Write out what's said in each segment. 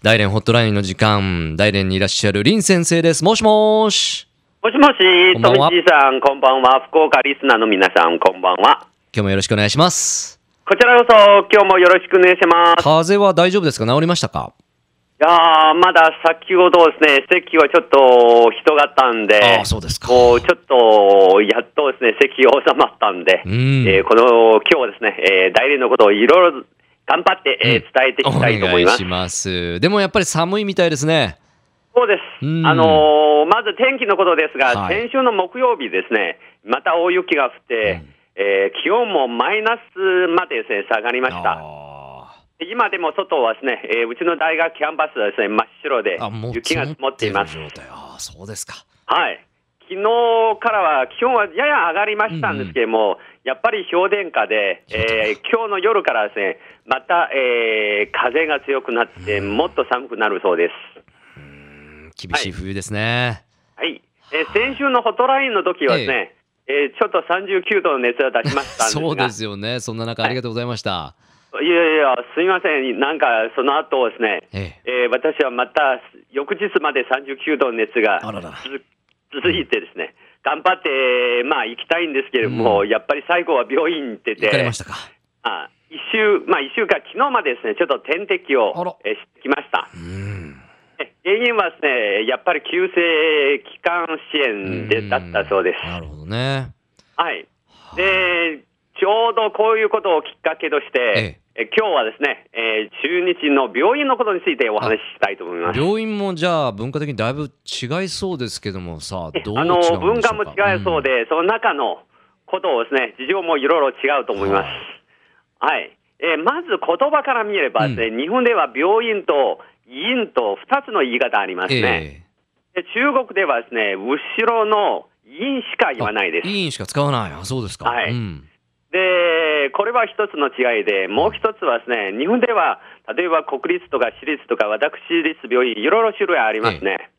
大連ホットラインの時間、大連にいらっしゃる林先生です。もしもーし。もしもし、こんばんはとみちさん、こんばんは。福岡リスナーの皆さん、こんばんは。今日もよろしくお願いします。こちらこそ、今日もよろしくお願いします。風邪は大丈夫ですか？治りましたか？いやー、まだ先ほどですね、席はちょっと人があったんで、ああそうですかもうちょっと、やっとですね、席収まったんで、うんえーこの、今日はですね、えー代理のことをいろいろ頑張って、えーうん伝えていきたいと思います。お願いします。でもやっぱり寒いみたいですね。そうです。うんあのーまず天気のことですが、はい先週の木曜日ですね、また大雪が降って、えー気温もマイナスまでですね、下がりました。あ今でも外はですね、えーうちの大学キャンパスはですね、真っ白で雪が積もっています。あ、そうですか。はい。昨日からは気温はやや上がりましたんですけれども、やっぱり氷点下で、えー今日の夜からですね、また、えー風が強くなって、もっと寒くなるそうです。うん。厳しい冬ですね。はい。えー先週のホットラインの時はですね、えーちょっと39度の熱を出しましたんですが、そうですよね。そんな中ありがとうございました。い。やいや、すみません、なんかその後ですね、ええ。えー私はまた翌日まで39度の熱があらら。続続いてですね、頑張って、まあ行きたいんですけれども、やっぱり最後は病院に行ってて、行かれましたか？あ一週、まあ一週間、昨日までですね、ちょっと点滴を、えーしてきました。うん。え原因はですね、やっぱり急性気管支炎でだったそうです。なるほどね。はい。で、ちょうどこういうことをきっかけとして、え今日はですね、えー中日の病院のことについてお話ししたいと思います。病院もじゃあ文化的にだいぶ違いそうですけどもさ、どう違あうんでしょうか？の文化も違いそうで、その中のことをですね、事情もいろいろ違うと思います。はい。えーまず言葉から見ればですね、日本では病院と医院と2つの言い方ありますね。えで中国ではですね、後ろの医院しかえ言わないですあ。いいんしか使わない。あ、そうですか。はいうん。で、これは一つの違いで、もう一つはですね、日本では、例えば国立とか私立とか、私立病院、いろいろ種類ありますね。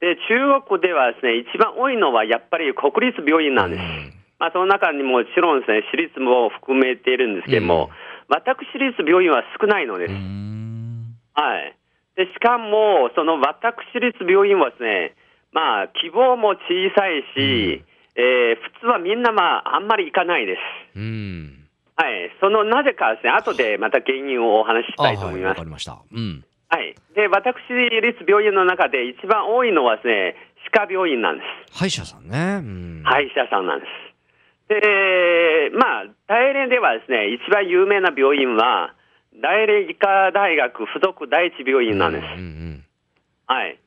で、中国ではですね、一番多いのはやっぱり国立病院なんです。うんまあ、その中にもちろんですね、私立も含めているんですけども、私立病院は少ないのです。うーんはい。で、しかも、その私立病院はですね、まあ、希望も小さいし、えー普通はみんなまあ、あんまり行かないです。うん。はい、そのなぜかですね、後でまた原因をお話ししあ、たいとはい、思います。わかりました。うん。はい、で、私立病院の中で一番多いのはですね、歯科病院なんです。歯医者さんね。うん。歯医者さんなんです。で、まあ、大連ではですね、一番有名な病院は、大連医科大学附属第一病院なんです。うんうんはい。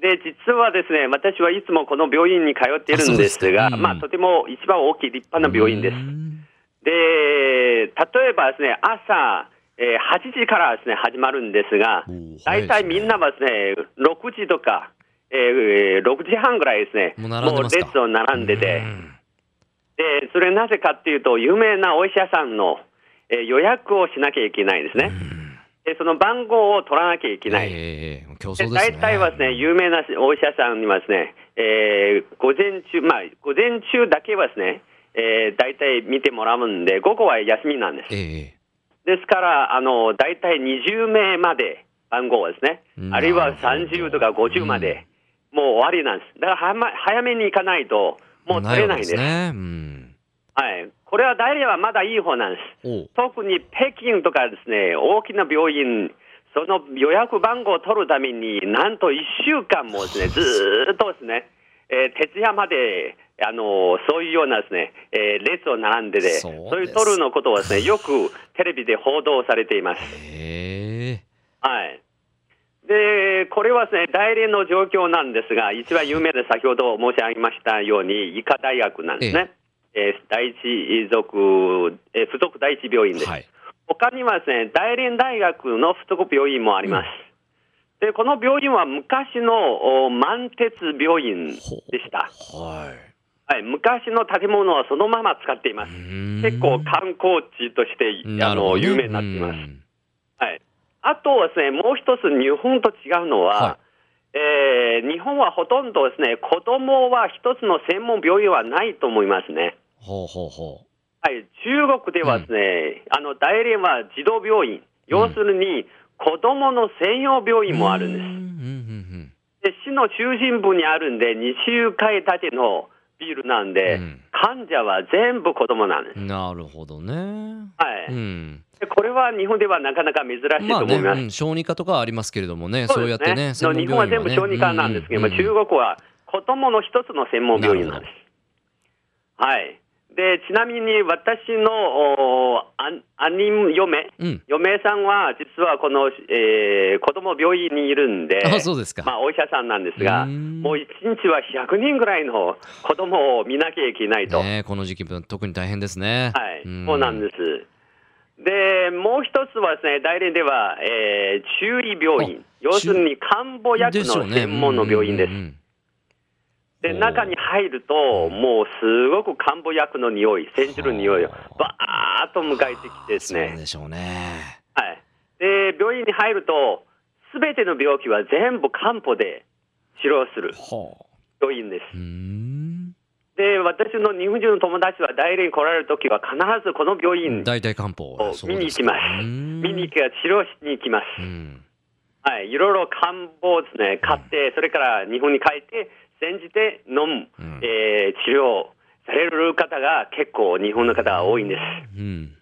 で、実はですね、私はいつもこの病院に通っているんですが、すかうんまあ、とても一番大きい立派な病院ですう。んで、例えばですね、朝、えー8時からですね、始まるんですが大体みんなはですね、6時とか、えー6時半ぐらいですね、もう列を並んでて、うんで、それなぜかっていうと、有名なお医者さんの、えー予約をしなきゃいけないんですね。で、その番号を取らなきゃいけない。ええ競争でですね。大体はですね、有名なお医者さんにはですね、えー午前中、まあ、午前中だけはですね、えー大体見てもらうんで、午後は休みなんです。ええですから、あの、大体20名まで番号はですねう、んあるいはなるほど30とか50まで、もう終わりなんです。だからはま早めに行かないと、もう取れないんです。わけね。うん。はい。これは大連はまだいい方なんです。特に北京とかですね、大きな病院、その予約番号を取るために、なんと1週間もですね、ずーっとですね、えー徹夜まで、あのーそういうようなですね、えー列を並んでで、そそういう取るのことをですね、よくテレビで報道されています。ええはい。で、これはですね、大連の状況なんですが、一番有名で先ほど申し上げましたように、医科大学なんですね。えー第一属、えー附属第一病院です。はい。他にはですね、大連大学の附属病院もあります。で、この病院は昔のお満鉄病院でした。はい。はい、昔の建物はそのまま使っています。結構観光地としてあの、有名になっています。はい。あとはですね、もう一つ日本と違うのは、はえー日本はほとんどですね、子供は一つの専門病院はないと思いますね。ほうほうほはい、中国ではですね、あの大連は児童病院、要するに子供の専用病院もあるんです。うん。うんで市の中心部にあるんで、20階建てのビルなんで、うん患者は全部子供なんです。うんなるほどね。はい、うん。でこれは日本ではなかなか珍しいまあね、と思います。うん小児科とかはありますけれどもね、そうですやってね、専門日本は全部小児科なんですけども、うんうんうん中国は子供の一つの専門病院なんです。はい。で、ちなみに私のお兄兄嫁、うん。嫁さんは実はこの、えー、子供病院にいるんで、あ、そうですか。まあ、お医者さんなんですが、うんもう一日は100人ぐらいの子供を見なきゃいけないと。ねこの時期、特に大変ですね。はい、そうなんです。で、もう一つはですね、大連では、えー、中医病院、要するに漢方薬の専門の病院ですで、中に入ると、もうすごく漢方薬の匂い、煎じる匂いをはあバーッと迎えてきてですそうね。でしょうね。はい。で、病院に入ると、すべての病気は全部漢方で治療するはあ。病院です。で、私の日本人の友達は大連に来られるときは必ずこの病院大体漢方。を見に行きます。見に行き治療しに行きます。うん。はい、いろいろ漢方をですね、買って、それから日本に帰って、煎じて飲む、うんえー治療される方が結構日本の方が多いんです。うん。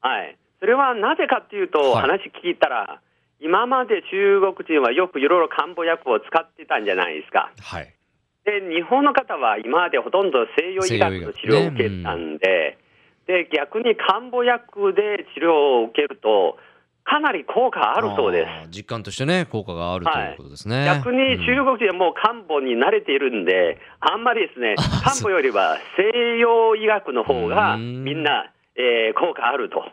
はい。それはなぜかっていうと、はい話聞いたら、今まで中国人はよくいろいろ漢方薬を使ってたんじゃないですか。はい。で、日本の方は今までほとんど西洋医学の治療を受けたんで、で、逆に漢方薬で治療を受けると、かなり効果あるそうです。実感としてね、効果があるということですね。逆に中国人はもう漢方に慣れているんで、あんまりですね、漢方よりは西洋医学の方がうんみんな、えー効果あると、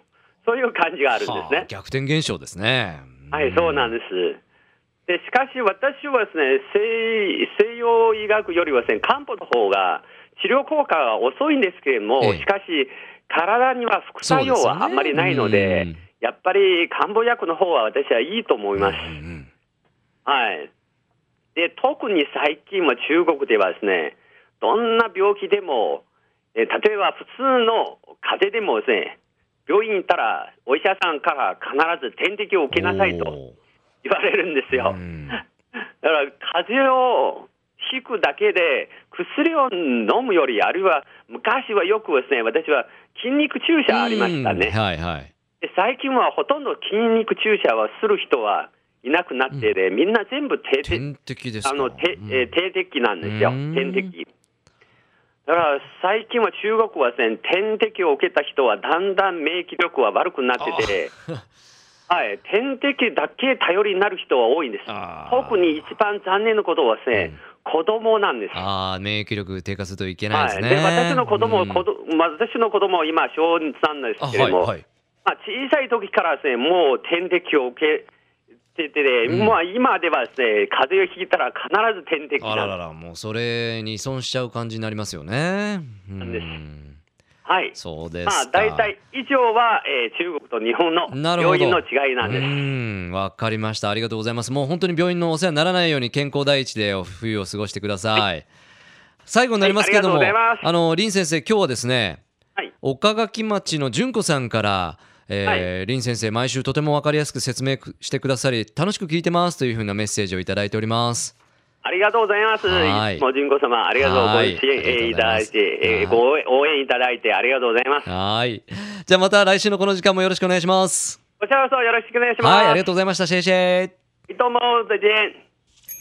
そういう感じがあるんですはあね。逆転現象ですね。はい、そうなんでです。でしかし私はですね西、西洋医学よりはですね、漢方の方が治療効果が遅いんですけれども、ええしかし、体には副作用はあんまりないので、うんやっぱり漢方薬の方は私はいいと思います。うんうんはい。で、特に最近は中国ではですね、どんな病気でも、えー例えば普通の風邪でもですね、病院に行ったら、お医者さんから必ず点滴を受けなさいとお言われるんですよ。うん だから、風邪をひくだけで、薬を飲むより、あるいは昔はよくですね、私は筋肉注射ありましたねうん。はいはい。で最近はほとんど筋肉注射はする人はいなくなってで、みんな全部点滴ですか？あの、てうん。えー点滴なんですよ。うん、点滴。だから最近は中国はですね、点滴を受けた人はだんだん免疫力は悪くなってて、はい、点滴だけ頼りになる人は多いんです。特に一番残念なことはですね、子供なんです。ああ、免疫力低下するといけないはい、ですね。で私の子供、うん。まあ、私の子供は今、小3なんですあけれども、はいはい。まあ、小さい時からですね、もう点滴を受けてて、うんまあ今ではですね、風邪をひいたら必ず点滴。あららら、もうそれに依存しちゃう感じになりますよね。うんなんですはい。そうですか。まあ大体以上は、えー中国と日本のなるほど病院の違いなんです。うん、わかりました。ありがとうございます。もう本当に病院のお世話にならないように健康第一で冬を過ごしてください。最後になりますけれども、はいああの林先生、今日はですね、はい。岡垣町の純子さんから、えー林先生、毎週とても分かりやすく説明してくださり、楽しく聞いてますというふうなメッセージをいただいております。ありがとうございます。はいも純子様、ありがとうごはい支援えーいただいて、えーご応援いただいてありがとうございます。はい。じゃあまた来週のこの時間もよろしくお願いします。こちらこそよろしくお願いします。はい、ありがとうございました。シェイシェイ。どうも、再见。